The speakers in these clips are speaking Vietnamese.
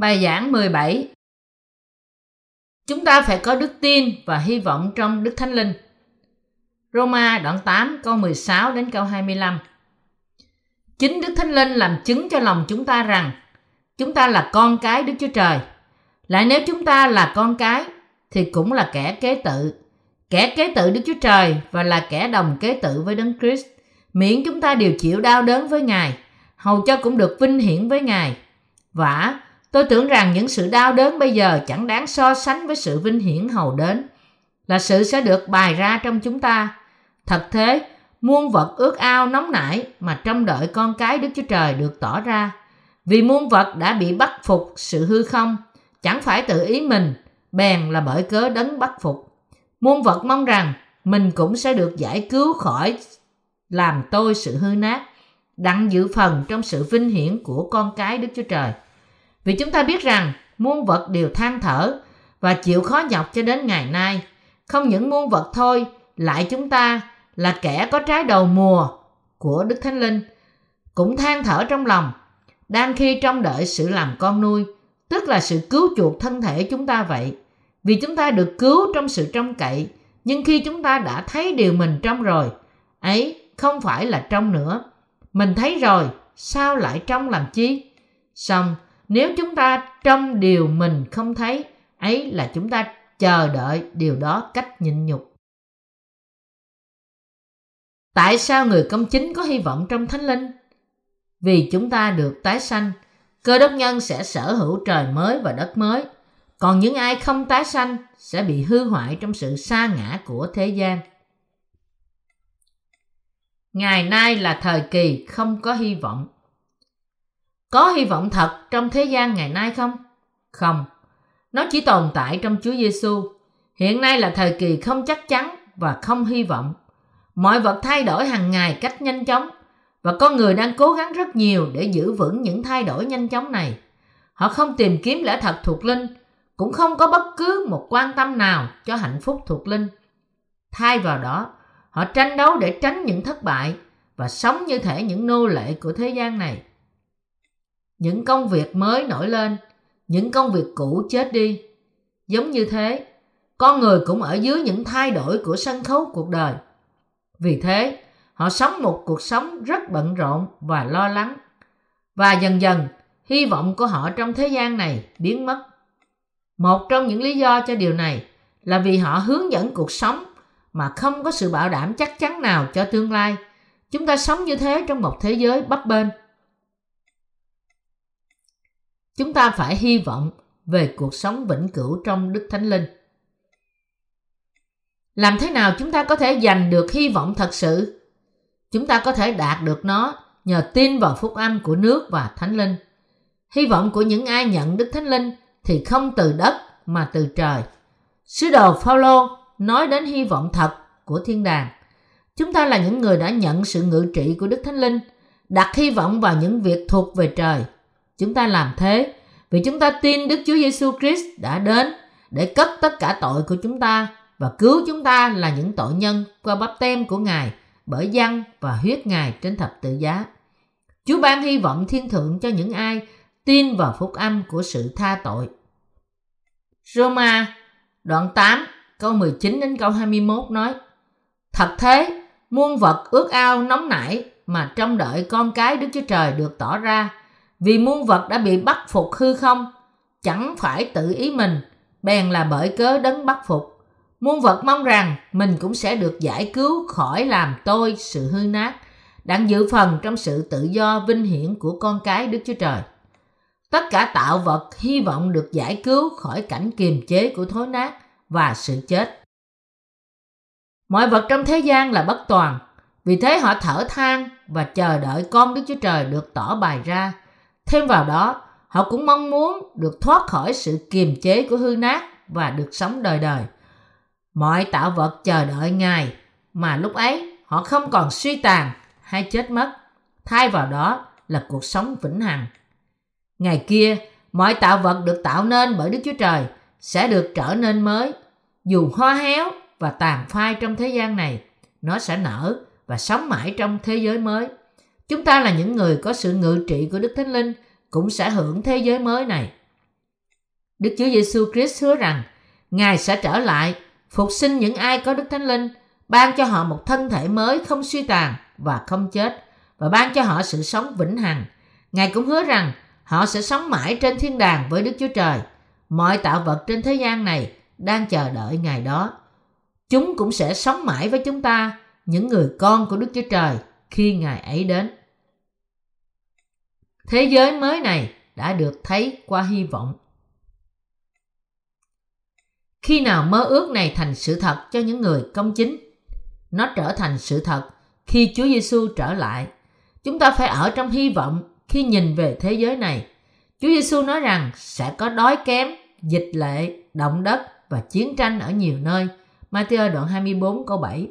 Bài giảng 17 Chúng ta phải có đức tin và hy vọng trong Đức Thánh Linh. Roma đoạn 8 câu 16 đến câu 25 Chính Đức Thánh Linh làm chứng cho lòng chúng ta rằng chúng ta là con cái Đức Chúa Trời. Lại nếu chúng ta là con cái thì cũng là kẻ kế tự. Kẻ kế tự Đức Chúa Trời và là kẻ đồng kế tự với Đấng Christ. Miễn chúng ta đều chịu đau đớn với Ngài, hầu cho cũng được vinh hiển với Ngài. Vả, tôi tưởng rằng những sự đau đớn bây giờ chẳng đáng so sánh với sự vinh hiển hầu đến, là sự sẽ được bài ra trong chúng ta. Thật thế, muôn vật ước ao nóng nảy mà trông đợi con cái Đức Chúa Trời được tỏ ra. Vì muôn vật đã bị bắt phục sự hư không, chẳng phải tự ý mình, bèn là bởi cớ đấng bắt phục. Muôn vật mong rằng mình cũng sẽ được giải cứu khỏi làm tôi sự hư nát, đặng dự phần trong sự vinh hiển của con cái Đức Chúa Trời. Vì chúng ta biết rằng muôn vật đều than thở và chịu khó nhọc cho đến ngày nay. Không những muôn vật thôi, lại chúng ta là kẻ có trái đầu mùa của Đức Thánh Linh cũng than thở trong lòng, đang khi trong đợi sự làm con nuôi, tức là sự cứu chuộc thân thể chúng ta vậy. Vì chúng ta được cứu trong sự trông cậy, nhưng khi chúng ta đã thấy điều mình trong rồi, ấy không phải là trong nữa. Mình thấy rồi, sao lại trong làm chi? Xong, nếu chúng ta trong điều mình không thấy, ấy là chúng ta chờ đợi điều đó cách nhịn nhục. Tại sao người công chính có hy vọng trong Thánh Linh? Vì chúng ta được tái sanh, cơ đốc nhân sẽ sở hữu trời mới và đất mới, còn những ai không tái sanh sẽ bị hư hoại trong sự sa ngã của thế gian. Ngày nay là thời kỳ không có hy vọng. Có hy vọng thật trong thế gian ngày nay không? Không. Nó chỉ tồn tại trong Chúa Giêsu. Hiện nay là thời kỳ không chắc chắn và không hy vọng. Mọi vật thay đổi hàng ngày cách nhanh chóng và con người đang cố gắng rất nhiều để giữ vững những thay đổi nhanh chóng này. Họ không tìm kiếm lẽ thật thuộc linh, cũng không có bất cứ một quan tâm nào cho hạnh phúc thuộc linh. Thay vào đó, họ tranh đấu để tránh những thất bại và sống như thể những nô lệ của thế gian này. Những công việc mới nổi lên, những công việc cũ chết đi. Giống như thế, con người cũng ở dưới những thay đổi của sân khấu cuộc đời – vì thế, họ sống một cuộc sống rất bận rộn và lo lắng. Và dần dần, hy vọng của họ trong thế gian này biến mất. Một trong những lý do cho điều này là vì họ hướng dẫn cuộc sống mà không có sự bảo đảm chắc chắn nào cho tương lai. Chúng ta sống như thế trong một thế giới bấp bênh. Chúng ta phải hy vọng về cuộc sống vĩnh cửu trong Đức Thánh Linh. Làm thế nào chúng ta có thể giành được hy vọng thật sự? Chúng ta có thể đạt được nó nhờ tin vào phúc âm của nước và Thánh Linh. Hy vọng của những ai nhận Đức Thánh Linh thì không từ đất mà từ trời. Sứ đồ Phaolô nói đến hy vọng thật của thiên đàng. Chúng ta là những người đã nhận sự ngự trị của Đức Thánh Linh, đặt hy vọng vào những việc thuộc về trời. Chúng ta làm thế vì chúng ta tin Đức Chúa Giêsu Christ đã đến để cất tất cả tội của chúng ta và cứu chúng ta là những tội nhân qua bắp tem của Ngài bởi dân và huyết Ngài trên thập tự giá. Chúa ban hy vọng thiên thượng cho những ai tin vào phúc âm của sự tha tội. Roma đoạn 8 câu 19 đến câu 21 nói Thật thế, muôn vật ước ao nóng nảy mà trong đợi con cái Đức Chúa Trời được tỏ ra vì muôn vật đã bị bắt phục hư không chẳng phải tự ý mình bèn là bởi cớ đấng bắt phục Muôn vật mong rằng mình cũng sẽ được giải cứu khỏi làm tôi sự hư nát, đặng dự phần trong sự tự do vinh hiển của con cái Đức Chúa Trời. Tất cả tạo vật hy vọng được giải cứu khỏi cảnh kiềm chế của thối nát và sự chết. Mọi vật trong thế gian là bất toàn, vì thế họ thở than và chờ đợi con Đức Chúa Trời được tỏ bài ra. Thêm vào đó, họ cũng mong muốn được thoát khỏi sự kiềm chế của hư nát và được sống đời đời – Mọi tạo vật chờ đợi Ngài mà lúc ấy họ không còn suy tàn hay chết mất. Thay vào đó là cuộc sống vĩnh hằng. Ngày kia, mọi tạo vật được tạo nên bởi Đức Chúa Trời sẽ được trở nên mới. Dù hoa héo và tàn phai trong thế gian này, nó sẽ nở và sống mãi trong thế giới mới. Chúng ta là những người có sự ngự trị của Đức Thánh Linh cũng sẽ hưởng thế giới mới này. Đức Chúa Giêsu Christ hứa rằng Ngài sẽ trở lại, phục sinh những ai có Đức Thánh Linh, ban cho họ một thân thể mới không suy tàn và không chết và ban cho họ sự sống vĩnh hằng. Ngài cũng hứa rằng họ sẽ sống mãi trên thiên đàng với Đức Chúa Trời. Mọi tạo vật trên thế gian này đang chờ đợi Ngài đó. Chúng cũng sẽ sống mãi với chúng ta, những người con của Đức Chúa Trời khi Ngài ấy đến. Thế giới mới này đã được thấy qua hy vọng. Khi nào mơ ước này thành sự thật cho những người công chính, nó trở thành sự thật khi Chúa Giêsu trở lại. Chúng ta phải ở trong hy vọng khi nhìn về thế giới này. Chúa Giêsu nói rằng sẽ có đói kém, dịch lệ, động đất và chiến tranh ở nhiều nơi. Matthew đoạn 24 câu 7.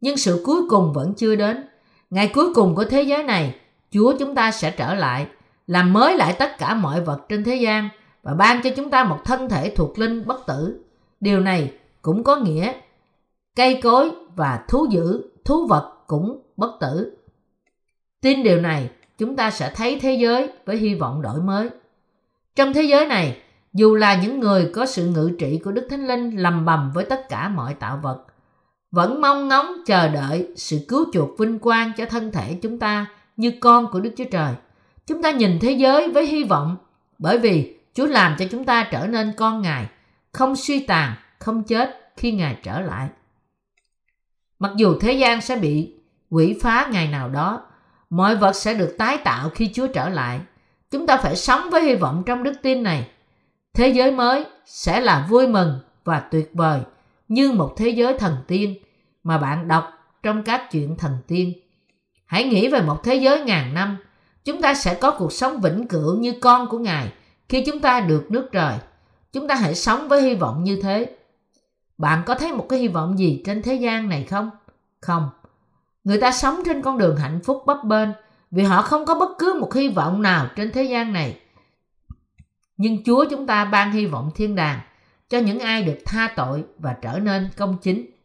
Nhưng sự cuối cùng vẫn chưa đến. Ngày cuối cùng của thế giới này, Chúa chúng ta sẽ trở lại, làm mới lại tất cả mọi vật trên thế gian và ban cho chúng ta một thân thể thuộc linh bất tử. Điều này cũng có nghĩa cây cối và thú dữ, thú vật cũng bất tử. Tin điều này, chúng ta sẽ thấy thế giới với hy vọng đổi mới. Trong thế giới này, dù là những người có sự ngự trị của Đức Thánh Linh lầm bầm với tất cả mọi tạo vật, vẫn mong ngóng chờ đợi sự cứu chuộc vinh quang cho thân thể chúng ta như con của Đức Chúa Trời. Chúng ta nhìn thế giới với hy vọng bởi vì Chúa làm cho chúng ta trở nên con Ngài, không suy tàn, không chết khi Ngài trở lại. Mặc dù thế gian sẽ bị quỷ phá ngày nào đó, mọi vật sẽ được tái tạo khi Chúa trở lại. Chúng ta phải sống với hy vọng trong đức tin này. Thế giới mới sẽ là vui mừng và tuyệt vời như một thế giới thần tiên mà bạn đọc trong các chuyện thần tiên. Hãy nghĩ về một thế giới ngàn năm. Chúng ta sẽ có cuộc sống vĩnh cửu như con của Ngài khi chúng ta được nước trời. Chúng ta hãy sống với hy vọng như thế. Bạn có thấy một cái hy vọng gì trên thế gian này không? Không. Người ta sống trên con đường hạnh phúc bấp bênh vì họ không có bất cứ một hy vọng nào trên thế gian này. Nhưng Chúa chúng ta ban hy vọng thiên đàng cho những ai được tha tội và trở nên công chính.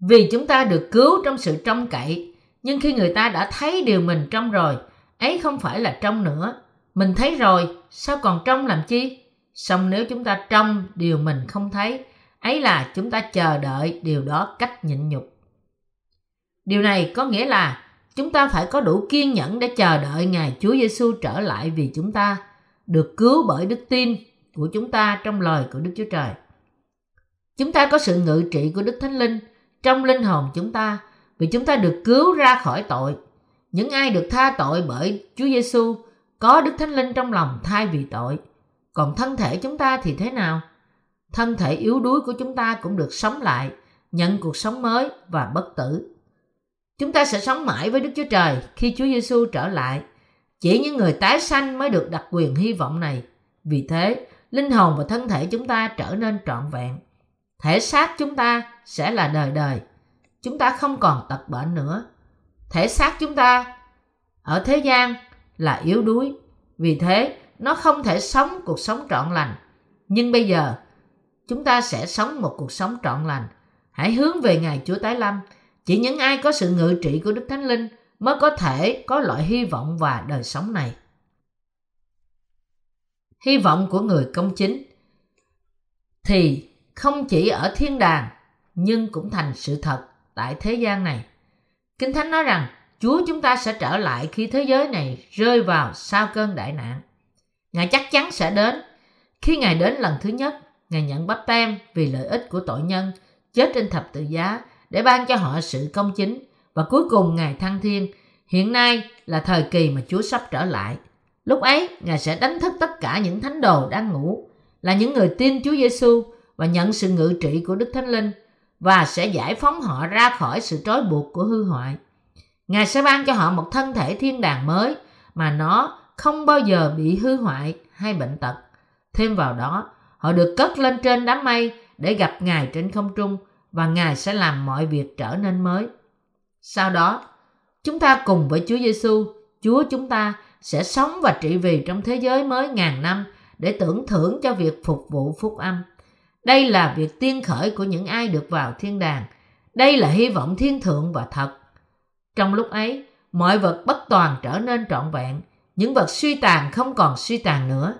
Vì chúng ta được cứu trong sự trông cậy, nhưng khi người ta đã thấy điều mình trong rồi, ấy không phải là trong nữa. Mình thấy rồi, sao còn trong làm chi? song nếu chúng ta trong điều mình không thấy, ấy là chúng ta chờ đợi điều đó cách nhịn nhục. Điều này có nghĩa là chúng ta phải có đủ kiên nhẫn để chờ đợi Ngài Chúa Giêsu trở lại vì chúng ta được cứu bởi đức tin của chúng ta trong lời của Đức Chúa Trời. Chúng ta có sự ngự trị của Đức Thánh Linh trong linh hồn chúng ta vì chúng ta được cứu ra khỏi tội. Những ai được tha tội bởi Chúa Giêsu có Đức Thánh Linh trong lòng thay vì tội. Còn thân thể chúng ta thì thế nào? Thân thể yếu đuối của chúng ta cũng được sống lại, nhận cuộc sống mới và bất tử. Chúng ta sẽ sống mãi với Đức Chúa Trời khi Chúa Giêsu trở lại. Chỉ những người tái sanh mới được đặc quyền hy vọng này. Vì thế, linh hồn và thân thể chúng ta trở nên trọn vẹn. Thể xác chúng ta sẽ là đời đời. Chúng ta không còn tật bệnh nữa. Thể xác chúng ta ở thế gian là yếu đuối. Vì thế, nó không thể sống cuộc sống trọn lành. Nhưng bây giờ, chúng ta sẽ sống một cuộc sống trọn lành. Hãy hướng về Ngài Chúa Tái Lâm. Chỉ những ai có sự ngự trị của Đức Thánh Linh mới có thể có loại hy vọng và đời sống này. Hy vọng của người công chính thì không chỉ ở thiên đàng nhưng cũng thành sự thật tại thế gian này. Kinh Thánh nói rằng Chúa chúng ta sẽ trở lại khi thế giới này rơi vào sau cơn đại nạn. Ngài chắc chắn sẽ đến. Khi Ngài đến lần thứ nhất, Ngài nhận bắp tem vì lợi ích của tội nhân chết trên thập tự giá để ban cho họ sự công chính và cuối cùng Ngài thăng thiên. Hiện nay là thời kỳ mà Chúa sắp trở lại. Lúc ấy, Ngài sẽ đánh thức tất cả những thánh đồ đang ngủ, là những người tin Chúa Giêsu và nhận sự ngự trị của Đức Thánh Linh và sẽ giải phóng họ ra khỏi sự trói buộc của hư hoại. Ngài sẽ ban cho họ một thân thể thiên đàng mới mà nó không bao giờ bị hư hoại hay bệnh tật. Thêm vào đó, họ được cất lên trên đám mây để gặp Ngài trên không trung và Ngài sẽ làm mọi việc trở nên mới. Sau đó, chúng ta cùng với Chúa Giêsu, Chúa chúng ta sẽ sống và trị vì trong thế giới mới ngàn năm để tưởng thưởng cho việc phục vụ phúc âm. Đây là việc tiên khởi của những ai được vào thiên đàng. Đây là hy vọng thiên thượng và thật. Trong lúc ấy, mọi vật bất toàn trở nên trọn vẹn, những vật suy tàn không còn suy tàn nữa.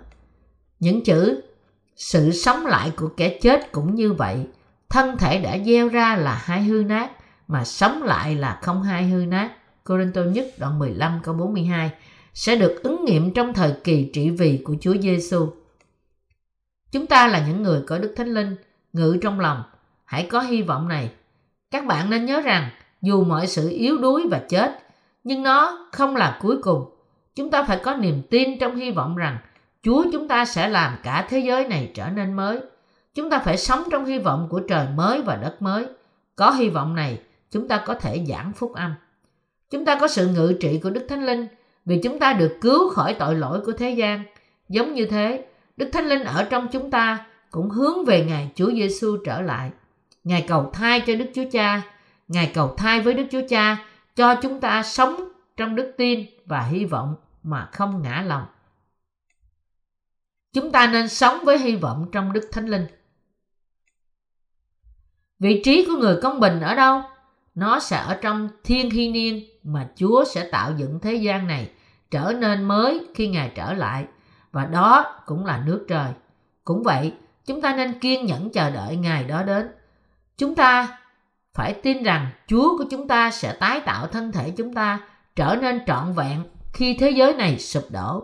Những chữ sự sống lại của kẻ chết cũng như vậy. Thân thể đã gieo ra là hai hư nát, mà sống lại là không hai hư nát. Corinto nhất đoạn 15 câu 42 sẽ được ứng nghiệm trong thời kỳ trị vì của Chúa Giêsu. Chúng ta là những người có Đức Thánh Linh ngự trong lòng. Hãy có hy vọng này. Các bạn nên nhớ rằng dù mọi sự yếu đuối và chết, nhưng nó không là cuối cùng. Chúng ta phải có niềm tin trong hy vọng rằng Chúa chúng ta sẽ làm cả thế giới này trở nên mới. Chúng ta phải sống trong hy vọng của trời mới và đất mới. Có hy vọng này, chúng ta có thể giảng phúc âm. Chúng ta có sự ngự trị của Đức Thánh Linh vì chúng ta được cứu khỏi tội lỗi của thế gian. Giống như thế, Đức Thánh Linh ở trong chúng ta cũng hướng về Ngài Chúa Giêsu trở lại. Ngài cầu thai cho Đức Chúa Cha, Ngài cầu thai với Đức Chúa Cha cho chúng ta sống trong đức tin và hy vọng mà không ngã lòng. Chúng ta nên sống với hy vọng trong Đức Thánh Linh. Vị trí của người công bình ở đâu? Nó sẽ ở trong thiên hy niên mà Chúa sẽ tạo dựng thế gian này trở nên mới khi Ngài trở lại và đó cũng là nước trời. Cũng vậy, chúng ta nên kiên nhẫn chờ đợi Ngài đó đến. Chúng ta phải tin rằng Chúa của chúng ta sẽ tái tạo thân thể chúng ta trở nên trọn vẹn khi thế giới này sụp đổ.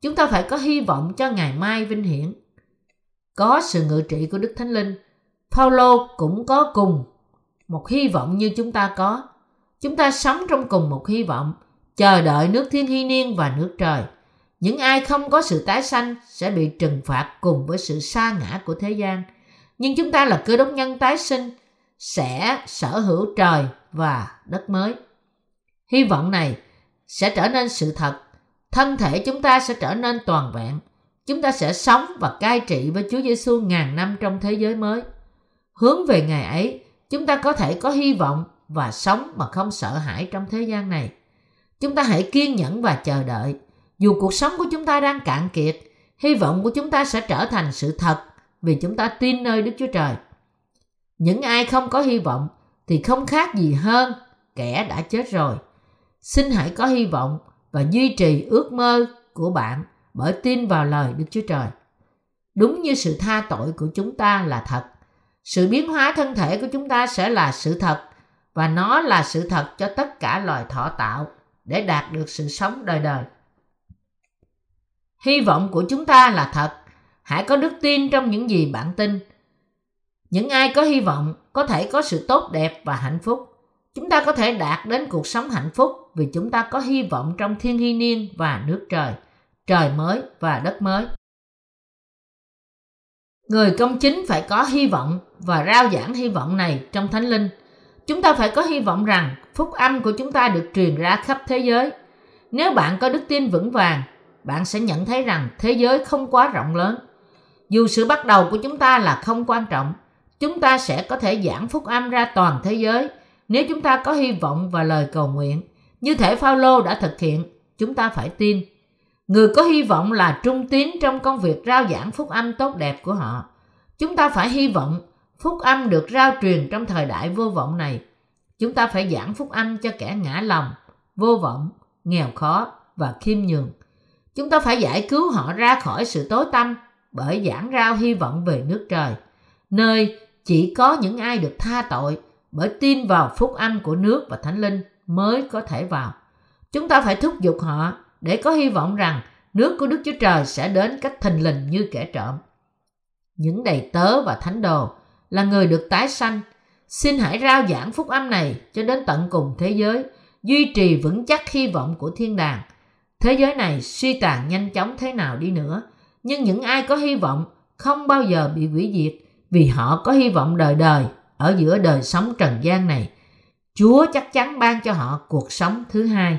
Chúng ta phải có hy vọng cho ngày mai vinh hiển. Có sự ngự trị của Đức Thánh Linh, Paulo cũng có cùng một hy vọng như chúng ta có. Chúng ta sống trong cùng một hy vọng, chờ đợi nước thiên hy niên và nước trời. Những ai không có sự tái sanh sẽ bị trừng phạt cùng với sự sa ngã của thế gian. Nhưng chúng ta là cơ đốc nhân tái sinh, sẽ sở hữu trời và đất mới. Hy vọng này sẽ trở nên sự thật. Thân thể chúng ta sẽ trở nên toàn vẹn. Chúng ta sẽ sống và cai trị với Chúa Giêsu ngàn năm trong thế giới mới. Hướng về ngày ấy, chúng ta có thể có hy vọng và sống mà không sợ hãi trong thế gian này. Chúng ta hãy kiên nhẫn và chờ đợi. Dù cuộc sống của chúng ta đang cạn kiệt, hy vọng của chúng ta sẽ trở thành sự thật vì chúng ta tin nơi Đức Chúa Trời. Những ai không có hy vọng thì không khác gì hơn kẻ đã chết rồi. Xin hãy có hy vọng và duy trì ước mơ của bạn bởi tin vào lời Đức Chúa Trời. Đúng như sự tha tội của chúng ta là thật, sự biến hóa thân thể của chúng ta sẽ là sự thật và nó là sự thật cho tất cả loài thọ tạo để đạt được sự sống đời đời. Hy vọng của chúng ta là thật. Hãy có đức tin trong những gì bạn tin. Những ai có hy vọng có thể có sự tốt đẹp và hạnh phúc. Chúng ta có thể đạt đến cuộc sống hạnh phúc vì chúng ta có hy vọng trong thiên hy niên và nước trời, trời mới và đất mới. Người công chính phải có hy vọng và rao giảng hy vọng này trong Thánh Linh. Chúng ta phải có hy vọng rằng phúc âm của chúng ta được truyền ra khắp thế giới. Nếu bạn có đức tin vững vàng, bạn sẽ nhận thấy rằng thế giới không quá rộng lớn. Dù sự bắt đầu của chúng ta là không quan trọng, chúng ta sẽ có thể giảng phúc âm ra toàn thế giới nếu chúng ta có hy vọng và lời cầu nguyện. Như thể Phaolô đã thực hiện, chúng ta phải tin. Người có hy vọng là trung tín trong công việc rao giảng phúc âm tốt đẹp của họ. Chúng ta phải hy vọng phúc âm được rao truyền trong thời đại vô vọng này. Chúng ta phải giảng phúc âm cho kẻ ngã lòng, vô vọng, nghèo khó và khiêm nhường. Chúng ta phải giải cứu họ ra khỏi sự tối tăm bởi giảng rao hy vọng về nước trời, nơi chỉ có những ai được tha tội bởi tin vào phúc âm của nước và thánh linh mới có thể vào. Chúng ta phải thúc giục họ để có hy vọng rằng nước của Đức Chúa Trời sẽ đến cách thình lình như kẻ trộm. Những đầy tớ và thánh đồ là người được tái sanh. Xin hãy rao giảng phúc âm này cho đến tận cùng thế giới, duy trì vững chắc hy vọng của thiên đàng. Thế giới này suy tàn nhanh chóng thế nào đi nữa, nhưng những ai có hy vọng không bao giờ bị hủy diệt vì họ có hy vọng đời đời ở giữa đời sống trần gian này. Chúa chắc chắn ban cho họ cuộc sống thứ hai.